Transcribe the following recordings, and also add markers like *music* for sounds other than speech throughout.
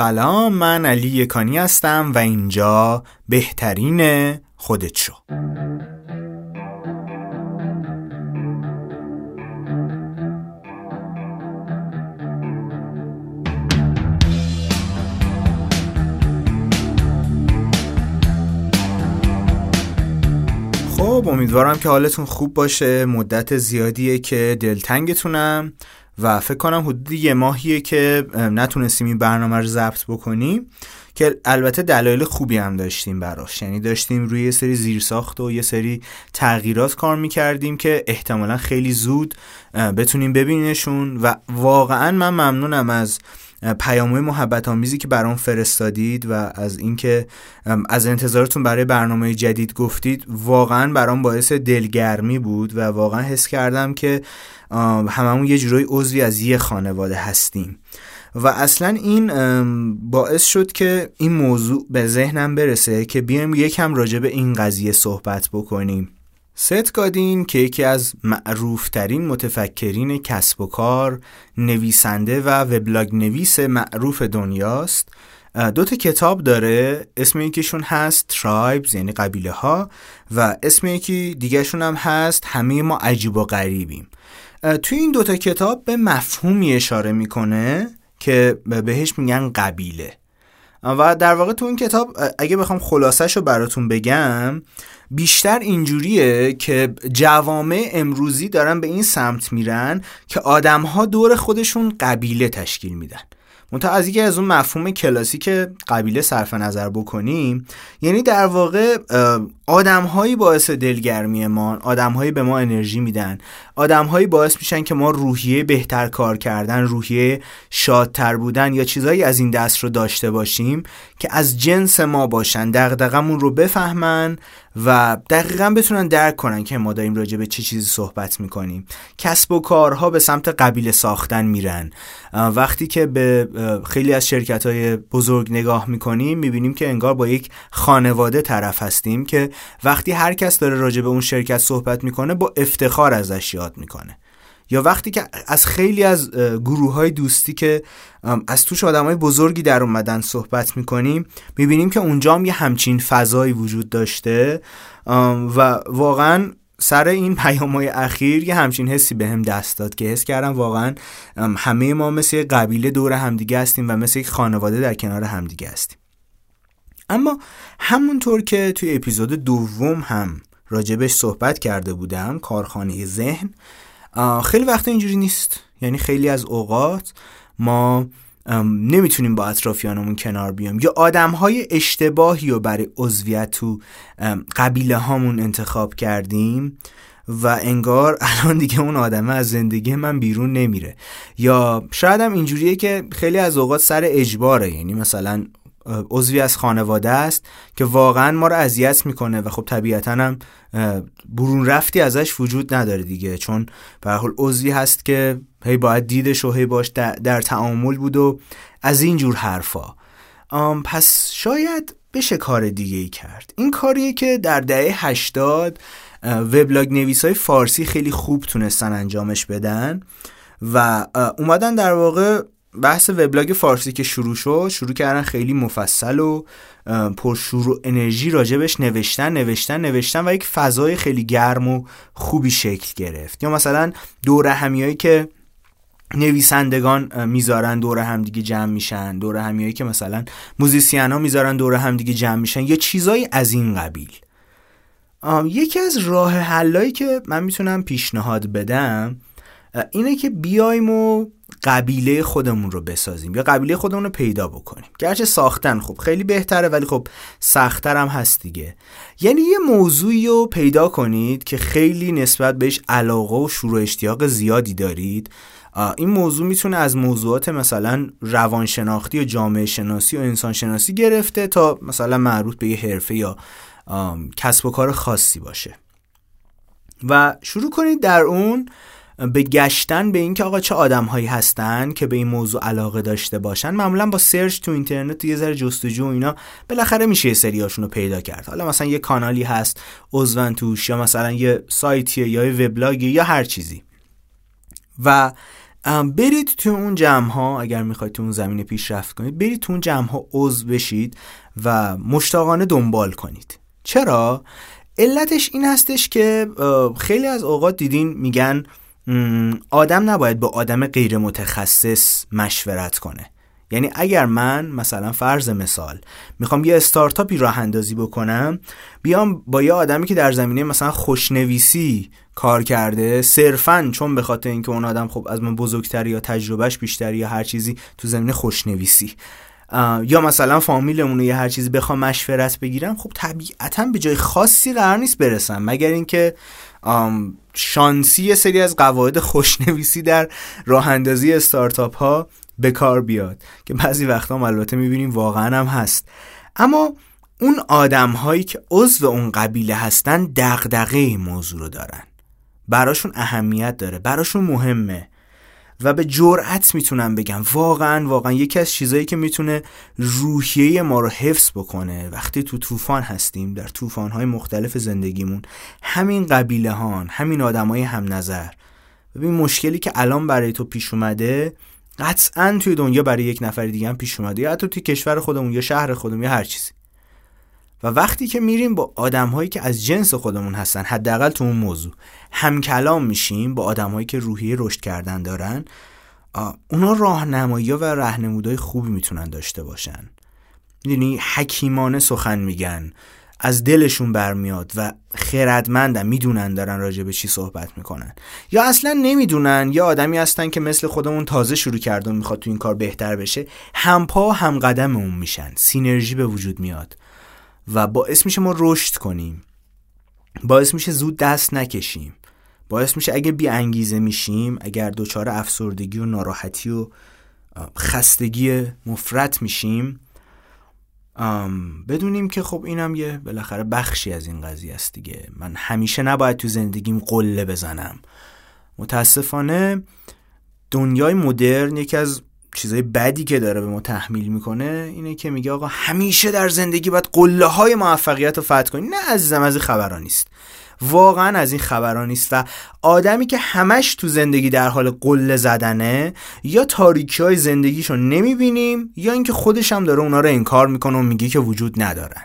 سلام من علی یکانی هستم و اینجا بهترین خودت شو. خب امیدوارم که حالتون خوب باشه. مدت زیادیه که دلتنگتونم. و فکر کنم حدود یه ماهیه که نتونستیم این برنامه رو ضبط بکنیم که البته دلایل خوبی هم داشتیم براش. یعنی داشتیم روی یه سری زیرساخت و یه سری تغییرات کار می‌کردیم که احتمالا خیلی زود بتونیم ببینیمشون و واقعا من ممنونم از پیامهای محبت آمیزی که برام فرستادید و از اینکه از انتظارتون برای برنامه جدید گفتید واقعا برام باعث دلگرمی بود و واقعا حس کردم که هممون یه جورایی عضوی از یه خانواده هستیم. و اصلا این باعث شد که این موضوع به ذهنم برسه که بیایم یکم راجع به این قضیه صحبت بکنیم. ست گادین که یکی از معروفترین متفکرین کسب و کار نویسنده و وبلاگ نویس معروف دنیاست. دو تا کتاب داره. اسم یکیشون هست ترایبز یعنی قبیله ها و اسم یکی دیگهشون هم هست همه ما عجیب و غریبیم. توی این دوتا کتاب به مفهومی اشاره می‌کنه که بهش میگن قبیله. و در واقع تو این کتاب اگه بخوام خلاصش رو براتون بگم بیشتر اینجوریه که جوامع امروزی دارن به این سمت میرن که آدمها دور خودشون قبیله تشکیل میدن. منتها از از اون مفهوم کلاسیک قبیله صرف نظر بکنیم یعنی در واقع آدمهایی باعث دلگرمی ما آدمهایی به ما انرژی میدن. آدمهایی باعث میشن که ما روحیه بهتر کار کردن روحیه شادتر بودن یا چیزایی از این دست رو داشته باشیم که از جنس ما باشن دغدغمون رو بفهمن و دقیقا بتونن درک کنن که ما داریم راجع به چه چیزی صحبت می‌کنیم. کسب و کارها به سمت قبیله ساختن میرن. وقتی که به خیلی از شرکت های بزرگ نگاه می‌کنیم می‌بینیم که انگار با یک خانواده طرف هستیم که وقتی هر کس داره راجع به اون شرکت صحبت می‌کنه با افتخار ازش یاد می‌کنه. یا وقتی که از خیلی از گروه های دوستی که از توش آدم های بزرگی در اومدن صحبت می‌کنیم می‌بینیم که اونجا هم یه همچین فضایی وجود داشته. و واقعا سر این پیام های اخیر یه همچین حسی به هم دست داد که حس کردم واقعا همه ما مثل قبیله دور همدیگه هستیم و مثل یک خانواده در کنار همدیگه هستیم. اما همونطور که توی اپیزود دوم هم راجبش صحبت کرده بودم کارخانه ذهن. خیلی وقت اینجوری نیست. یعنی خیلی از اوقات ما نمی‌تونیم با اطرافیانمون کنار بیام. یا آدم های اشتباهی رو برای عضویت تو قبیله هامون انتخاب کردیم و انگار *laughs* الان دیگه اون آدمه از زندگی من بیرون نمیره. یا شاید هم اینجوریه که خیلی از اوقات سر اجباره. یعنی مثلا عضوی از خانواده است که واقعا ما رو اذیت می‌کنه و خب طبیعتا هم برون رفتی ازش وجود نداره دیگه. چون به حال عضوی هست که هی باید دیدش و هی باش در, تعامل بود و از این جور حرفا. پس شاید بشه کار دیگه ای کرد. این کاریه که در دهه 80 وبلاگ نویس های فارسی خیلی خوب تونستن انجامش بدن و اومدن در واقع بحث وبلاگ فارسی که شروع شد شروع کردن خیلی مفصل و پرشور و انرژی راجبش نوشتن نوشتن نوشتن و یک فضای خیلی گرم و خوبی شکل گرفت. یا مثلا دور همیایی که نویسندگان می‌ذارن دور همدیگه جمع میشن دور همیایی که مثلا موزیسین ها می‌ذارن دور همدیگه جمع میشن یا چیزایی از این قبیل. یکی از راه حلایی که من می‌تونم پیشنهاد بدم اینه که بیایم و قبیله خودمون رو بسازیم یا قبیله خودمون رو پیدا بکنیم. گرچه ساختن خب خیلی بهتره ولی خب سختتر هم هست دیگه. یعنی یه موضوعی رو پیدا کنید که خیلی نسبت بهش علاقه و شروع اشتیاق زیادی دارید. این موضوع می‌تونه از موضوعات مثلا روانشناختی و جامعه شناسی و انسان شناسی گرفته تا مثلا مربوط به یه حرفه یا کسب و کار خاصی باشه. و شروع کنید در اون به گشتن به اینکه آقا چه آدم هایی هستن که به این موضوع علاقه داشته باشن معمولا با سرچ تو اینترنت یه ذره جستجو و اینا بالاخره میشه یه سریاشون رو پیدا کرد. حالا مثلا یه کانالی هست عضون توش یا مثلا یه سایتیه یا یه وبلاگی یا هر چیزی. و برید تو اون جمع ها اگر می‌خواید تو اون زمینه پیشرفت کنید برید تو اون جمع ها عضو بشید و مشتاقانه دنبال کنید. چرا؟ علتش این هستش که خیلی از اوقات دیدین میگن آدم نباید با آدم غیر متخصص مشورت کنه. یعنی اگر من مثلا فرض مثال می‌خوام یه استارتاپی راه اندازی بکنم بیام با یه آدمی که در زمینه مثلا خوشنویسی کار کرده صرفا چون به خاطر اینکه اون آدم خب از من بزرگتر یا تجربهش بیشتر یا هر چیزی تو زمینه خوشنویسی. یا مثلا فامیلمون یا هر چیزی بخوام مشورت بگیرم خب طبیعتا به جای خاصی قرار نیست برسم. مگر اینکه شانسی سری از قواعد خوشنویسی در راه اندازی استارتاپ ها به کار بیاد که بعضی وقتا هم البته می‌بینیم واقعا هم هست. اما اون آدم هایی که عضو اون قبیله هستن دغدغه موضوع رو دارن. براشون اهمیت داره براشون مهمه. و به جرأت می‌تونم بگم. واقعا واقعا یکی از چیزایی که می‌تونه روحیه ما رو حفظ بکنه وقتی تو طوفان هستیم در طوفان های مختلف زندگیمون همین قبیله هان همین آدمای هم نظر ببین مشکلی که الان برای تو پیش اومده قطعا توی دنیا برای یک نفر دیگه هم پیش اومده یا حتی توی کشور خودمون یا شهر خودمون یا هر چیزی. و وقتی که میریم با آدم هایی که از جنس خودمون هستن حداقل تو اون موضوع هم کلام میشیم با آدم هایی که روحیه رشد کردن دارن اونا راهنمایی و رهنمودهای خوبی می‌تونن داشته باشن. یعنی حکیمانه سخن میگن از دلشون برمیاد و خردمندن می‌دونن دارن راجع به چی صحبت می‌کنن. یا اصلا نمی‌دونن یا آدمی هستن که مثل خودمون تازه شروع کرده و می‌خواد تو این کار بهتر بشه. هم پا هم قدم اون میشن. سینرژی به وجود میاد. و باعث میشه ما رشد کنیم. باعث میشه زود دست نکشیم. باعث میشه اگه بی انگیزه میشیم اگر دچار افسردگی و ناراحتی و خستگی مفرت میشیم بدونیم که خب اینم یه بالاخره بخشی از این قضیه است دیگه. من همیشه نباید تو زندگیم قله بزنم. متاسفانه دنیای مدرن یکی از چیزای بدی که داره به ما تحمیل می‌کنه اینه که میگه آقا همیشه در زندگی باید قله های موفقیت رو فتح کنی. نه عزیزم از این خبرها نیست. واقعا از این خبران نیست و آدمی که همش تو زندگی در حال قله زدنه یا تاریکی های زندگیشو نمی‌بینیم یا اینکه خودش هم داره اونا رو انکار می‌کنه و میگه که وجود ندارن.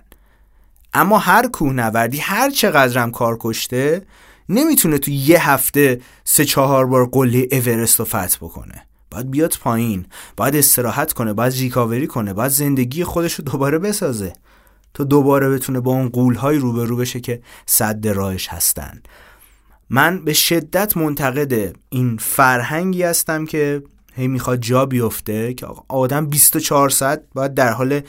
اما هر کوهنوردی هر چقدرم کار کشته نمی‌تونه تو یه هفته سه چهار بار قله اورست رو فتح بکنه. باید بیاد پایین باید استراحت کنه باید ریکاوری کنه باید زندگی خودش رو دوباره بسازه. تا دوباره بتونه با اون قولهای روبرو بشه که صد راهش هستن. من به شدت منتقد این فرهنگی هستم که هی می‌خواد جا بیفته که آدم 24 ساعت باید در حال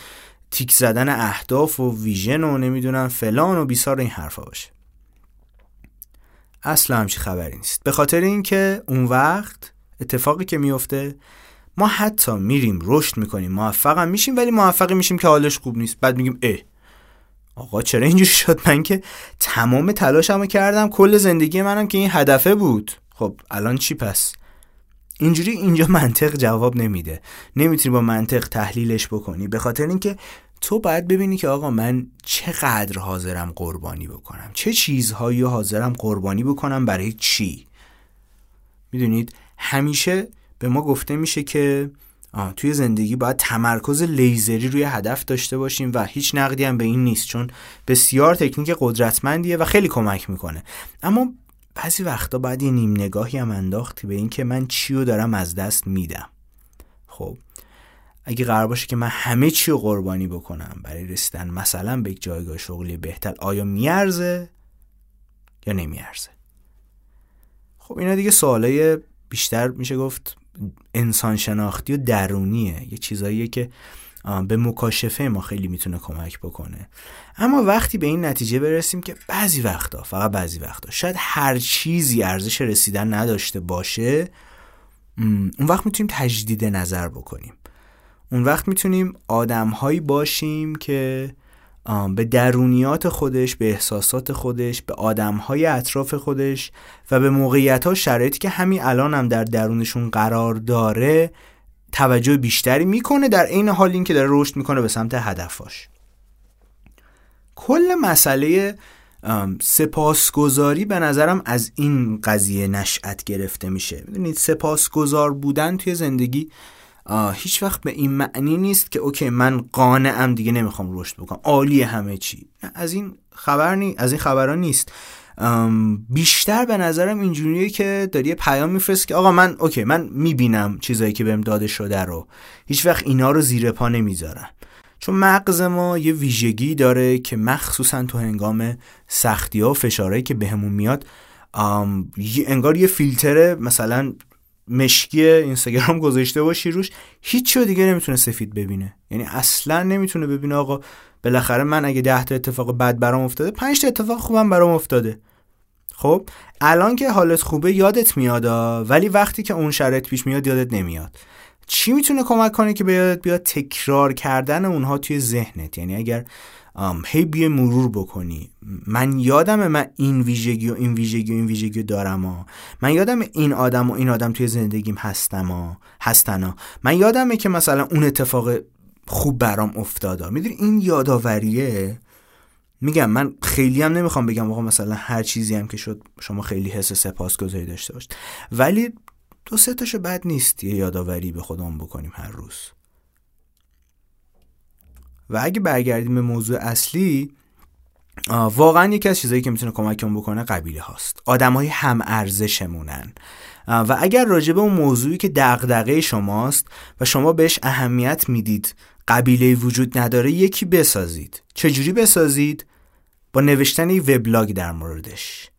تیک زدن اهداف و ویژن و نمی‌دونم فلان و بیسار این حرفا باشه. اصلا همچی خبری نیست. به خاطر اینکه اون وقت اتفاقی که میفته ما حتی میریم رشد می‌کنیم موفقم میشیم ولی موفقی میشیم که حالش خوب نیست. بعد میگیم اه آقا چرا اینجوری شد؟ من که تمام تلاشمو کردم کل زندگی منم که این هدفه بود. خب الان چی پس؟ اینجوری اینجا *laughs* منطق جواب نمیده. نمی‌تونی با منطق تحلیلش بکنی. به خاطر اینکه تو باید ببینی که آقا من چقدر حاضرم قربانی بکنم. چه چیزهایی حاضرم قربانی بکنم برای چی؟ می‌دونید؟ همیشه به ما گفته میشه که توی زندگی باید تمرکز لیزری روی هدف داشته باشیم و هیچ نقدی هم به این نیست چون بسیار تکنیک قدرتمندیه و خیلی کمک می‌کنه. اما بعضی وقتا باید یه نیم نگاهی هم انداختی به اینکه من چی رو دارم از دست میدم. خب اگه قرار باشه که من همه چی رو قربانی بکنم برای رسیدن مثلا به یک جایگاه شغلی بهتر آیا میارزه یا نمیارزه؟ خب اینا دیگه سوالای بیشتر میشه گفت انسان شناختی و درونیه. یه چیزاییه که به مکاشفه ما خیلی می‌تونه کمک بکنه. اما وقتی به این نتیجه برسیم که بعضی وقتا فقط بعضی وقتا شاید هر چیزی ارزش رسیدن نداشته باشه اون وقت می‌تونیم تجدید نظر بکنیم. اون وقت می‌تونیم آدمهایی باشیم که به درونیات خودش به احساسات خودش به آدمهای اطراف خودش و به موقعیت ها شرایطی که همین الان هم در درونشون قرار داره توجه بیشتری می‌کنه در عین حال اینکه داره رشد می‌کنه به سمت هدفاش کل مسئله سپاسگزاری به نظرم از این قضیه نشأت گرفته میشه. می‌دونید سپاسگزار بودن توی زندگی هیچ وقت به این معنی نیست که اوکی من قانعم دیگه نمی‌خوام رشد بکنم. عالی همه چی. از این خبر نی... از این خبران نیست. بیشتر به نظرم اینجوریه که داری پیام میفرست که آقا من اوکی من می‌بینم چیزایی که بهم داده شده رو. هیچ وقت اینا رو زیر پا نمی‌ذارم. چون مغز ما یه ویژگی داره که مخصوصا تو هنگام سختی ها و فشارهایی که بهمون میاد انگار یه فیلتر مثلا مشکی اینستاگرام گذاشته باشی روش هیچ دیگه نمی‌تونه سفید ببینه. یعنی اصلا نمی‌تونه ببینه آقا بالاخره من اگه ده تا اتفاق بد برام افتاده پنج تا اتفاق خوبم برام افتاده. خب الان که حالت خوبه یادت میاد ولی وقتی که اون شرط پیش میاد یادت نمیاد. چی می‌تونه کمک کنه که بیاد بیاد تکرار کردن اونها توی ذهنت؟ یعنی اگر هی بیه مرور بکنی من یادم من این ویژگی و این ویژگی و این ویژگی دارم ها. من یادم این آدم و این آدم توی زندگیم هستم ها. هستن ها. من یادمه که مثلا اون اتفاق خوب برام افتادا می‌دونی این یاداوریه میگم من خیلی هم نمی‌خوام بگم آقا مثلا هر چیزی هم که شد شما خیلی حس سپاسگزاری داشته باشید ولی دو سه تاشو بد نیست یه یادآوری به خودمون بکنیم هر روز و اگه برگردیم به موضوع اصلی واقعا یکی از چیزایی که می‌تونه کمکمون بکنه قبیله هاست. آدمای هم ارزشمونن و اگر راجع به اون موضوعی که دغدغه شماست و شما بهش اهمیت می‌دید قبیله وجود نداره یکی بسازید. چجوری بسازید؟ با نوشتن یه وبلاگ در موردش.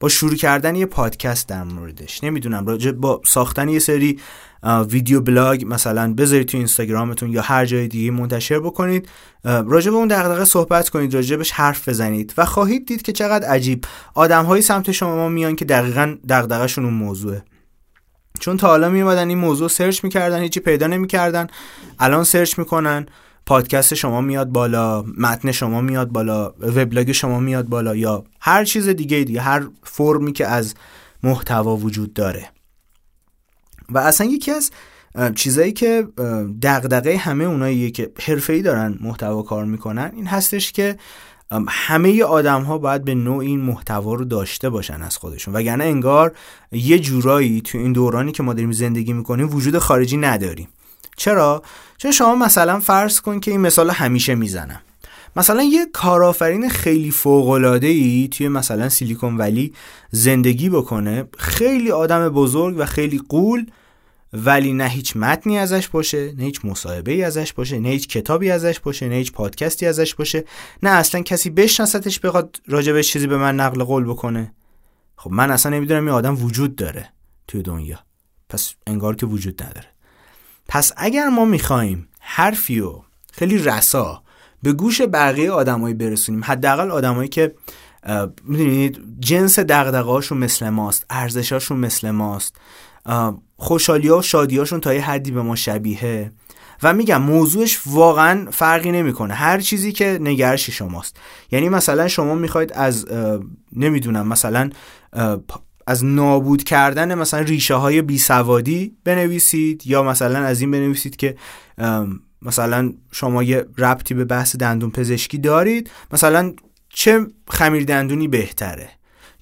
با شروع کردن یه پادکست در موردش. نمی‌دونم راجع با ساختن یه سری ویدیو بلاگ مثلا بذارید تو اینستاگرامتون یا هر جای دیگه منتشر بکنید. راجع به اون دغدغه صحبت کنید راجبش حرف بزنید و خواهید دید که چقدر عجیب. آدمهایی سمت شما میان که دقیقا دغدغه‌شون اون موضوعه. چون تا حالا میومدن این موضوع search می‌کردن هیچی پیدا نمی‌کردن. الان search می‌کنن. پادکست شما میاد بالا متن شما میاد بالا وبلاگ شما میاد بالا یا هر چیز دیگه دیگه هر فرمی که از محتوا وجود داره. و اصلا یکی از چیزایی که دغدغه همه اونایی که حرفه‌ای دارن محتوا کار می‌کنن این هستش که همه آدم ها باید به نوع این محتوا رو داشته باشن از خودشون. وگرنه انگار یه جورایی تو این دورانی که ما داریم زندگی می‌کنیم وجود خارجی نداریم. چرا؟ چون شما مثلا فرض کن که این مثال همیشه می‌زنم. مثلا یه کارآفرین خیلی فوق ای توی مثلا سیلیکون ولی زندگی بکنه خیلی آدم بزرگ و خیلی قول ولی نه هیچ متنی ازش باشه نه هیچ مصاحبه ای ازش باشه نه هیچ کتابی ازش باشه نه هیچ پادکستی ازش باشه نه اصلا کسی بشناستش بخواد راجبش چیزی به من نقل قول بکنه. خب من اصلا نمی‌دونم این آدم وجود داره توی دنیا. پس انگار که وجود نداره. پس اگر ما می‌خوایم حرفی و خیلی رسا به گوش بقیه آدمایی برسونیم حداقل آدمایی که می‌دونید جنس دغدغه‌هاشون مثل ماست ارزشاشون مثل ماست خوشحالی و شادی هاشون تا یه حدی به ما شبیه و میگم موضوعش واقعا فرقی نمی‌کنه. هر چیزی که نگرش شماست. یعنی مثلا شما می‌خواید از نمی‌دونم مثلا از نابود کردن مثلا ریشه های بی سوادی بنویسید یا مثلا از این بنویسید که مثلا شما یه ربطی به بحث دندون پزشکی دارید مثلا چه خمیر دندونی بهتره؟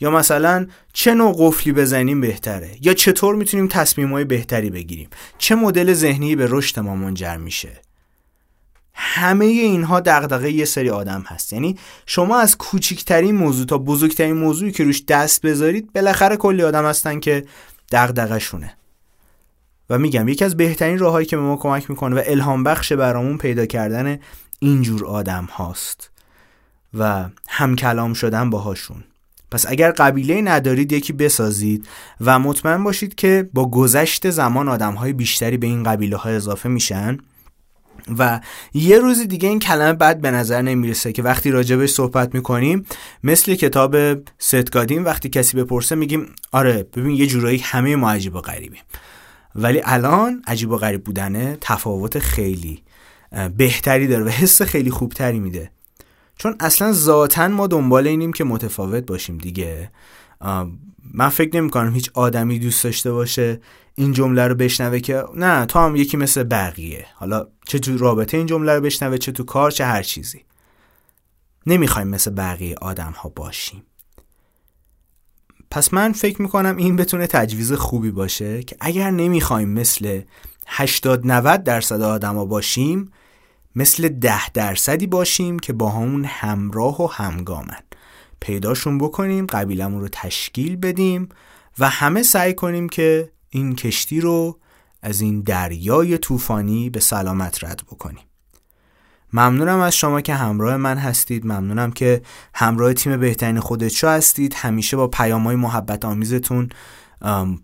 یا مثلا چه نوع قفلی بزنیم بهتره؟ یا چطور می‌تونیم تصمیم های بهتری بگیریم؟ چه مدل ذهنی به رشد ما منجر میشه؟ همه اینها دغدغه یه سری آدم هست. یعنی شما از کوچکترین موضوع تا بزرگترین موضوعی که روش دست بذارید بالاخره کلی آدم هستن که دغدغه شونه و میگم یکی از بهترین راههایی که به ما کمک می‌کنه و الهام بخش برامون پیدا کردن اینجور آدم هاست. و هم کلام شدن باهاشون. پس اگر قبیله ندارید یکی بسازید و مطمئن باشید که با گذشت زمان آدم های بیشتری به این قبیله ها اضافه میشن. و یه روز دیگه این کلمه بد به نظر نمی‌رسه که وقتی راجبش صحبت می‌کنیم مثل کتاب ستگادین وقتی کسی بپرسه میگیم آره ببین یه جورایی همه ما عجیب و غریبیم. ولی الان عجیب و غریب بودنه تفاوت خیلی بهتری داره و حس خیلی خوبتری میده. چون اصلا ذاتا ما دنبال اینیم که متفاوت باشیم دیگه. من فکر نمی کنم هیچ آدمی دوست داشته باشه این جمله رو بشنوه که نه تو هم یکی مثل بقیه. حالا چه تو رابطه این جمله رو بشنوه چه تو کار چه هر چیزی. نمی‌خوایم مثل بقیه آدم ها باشیم. پس من فکر می‌کنم این بتونه تجویز خوبی باشه که اگر نمی‌خوایم مثل 80 90 درصد آدما باشیم مثل ده درصدی باشیم که با همون همراه و همگامن. پیداشون بکنیم قبیلمون رو تشکیل بدیم و همه سعی کنیم که این کشتی رو از این دریای طوفانی به سلامت رد بکنیم. ممنونم از شما که همراه من هستید. ممنونم که همراه تیم بهترین خودت هستید. همیشه با پیام های محبت آمیزتون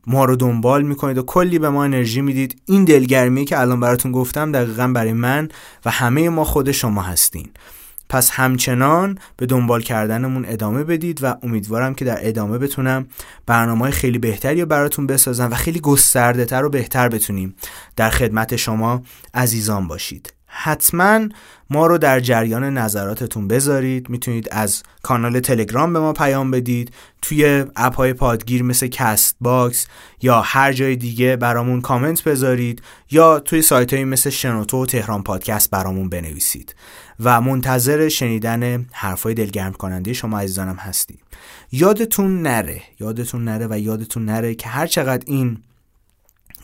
ما رو دنبال می‌کنید و کلی به ما انرژی می‌دید. این دلگرمی که الان براتون گفتم دقیقا برای من و همه ما خود شما هستین. پس همچنان به دنبال کردنمون ادامه بدید و امیدوارم که در ادامه بتونم برنامه خیلی بهتری رو براتون بسازم و خیلی گسترده تر و بهتر بتونیم. در خدمت شما عزیزان باشید. حتما ما رو در جریان نظراتتون بذارید. می‌تونید از کانال تلگرام به ما پیام بدید. توی app های پادگیر مثل کست باکس یا هر جای دیگه برامون کامنت بذارید یا توی سایت های مثل شنوتو و تهران پادکست برامون بنویسید. و منتظر شنیدن حرفای دلگرم کننده شما عزیزانم هستیم. یادتون نره یادتون نره و یادتون نره که هر چقدر این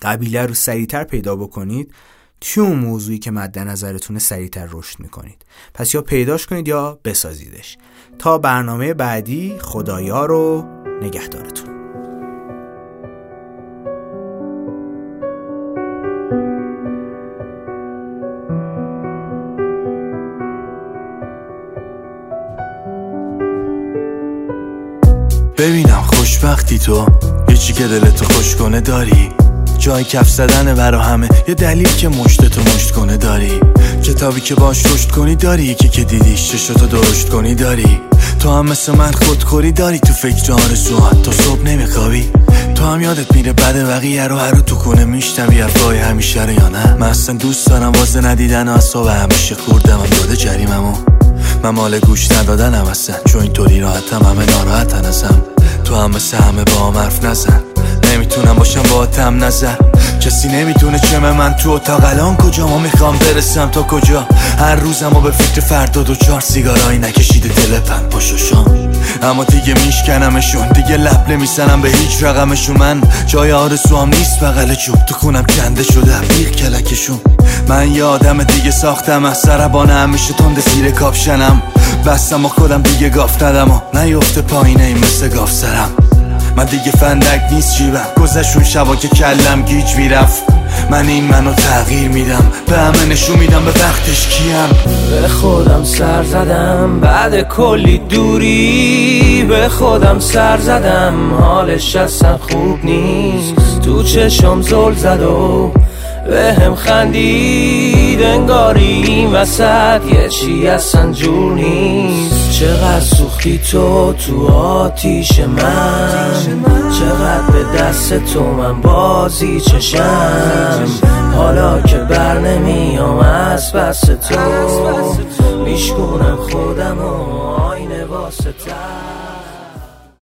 قبیله رو سریعتر پیدا بکنید توی اون موضوعی که مد نظرتونه سریعتر رشد می‌کنید. پس یا پیداش کنید یا بسازیدش. تا برنامه بعدی خدایا رو نگهدارتون. ببینم خوشبختی تو. یه چی که دلتو خوش کنه داری. جای کف زدن برا همه. یه دلیل که مشتتو مشت کنه داری. کتابی که باش رشد کنی داری. یکی که دیدیش چشتو درشت کنی داری. تو هم مثل من خودخوری داری. تو فکر آرزوات تو صبح نمیخوابی. تو هم یادت میره بعد بقیه رو هر رو تو کنه میشنوی. حرفای همیشه رو یا نه؟ من اصلا دوست دارم واسه ندیدن و صبح همیشه خوردم. هم داده جریممو. من مال گوش ندادنم اصلا چون اینطوری راحتم همه ناراحتن ازم. تو هم مثل همه با هم حرف نزن. نمی‌تونم باشم با تم نظر کسی نمی‌تونه چمه من تو اتاق. الان کجا ما می‌خوام برسم؟ تا کجا؟ هر روزم و به فکر فردا دو چهار سیگارایی نکشیده دل پن. پاشاشان اما دیگه میشکنمشون. دیگه لب نمیسنم به هیچ رقمشون. من جای آرزو هم نیست بغل چوب تو خونم کنده شده بیغ کلکشون. من یه آدم دیگه ساختم از سربانه همیشه تند زیر کاپشنم. بستم و خودم دیگه گاف ندم و نیفته پایینه این مثل گاف سرم من دیگه فندک نیست جیبم. گذشون شبا که کلم گیج می‌رفت. من این منو تغییر میدم. به همه نشون میدم به وقتش کیم. به خودم سر زدم بعد کلی دوری. به خودم سر زدم حالش اصلا خوب نیست. تو چشم زل زد و به هم خندید. انگاری این وسط یه چی اصلا جور نیست. چقدر سوختی تو تو آتیش من؟ چقدر به دست تو من بازی چشم؟ حالا که بر نمیام از بس تو. میشکنم خودم و آینه واسه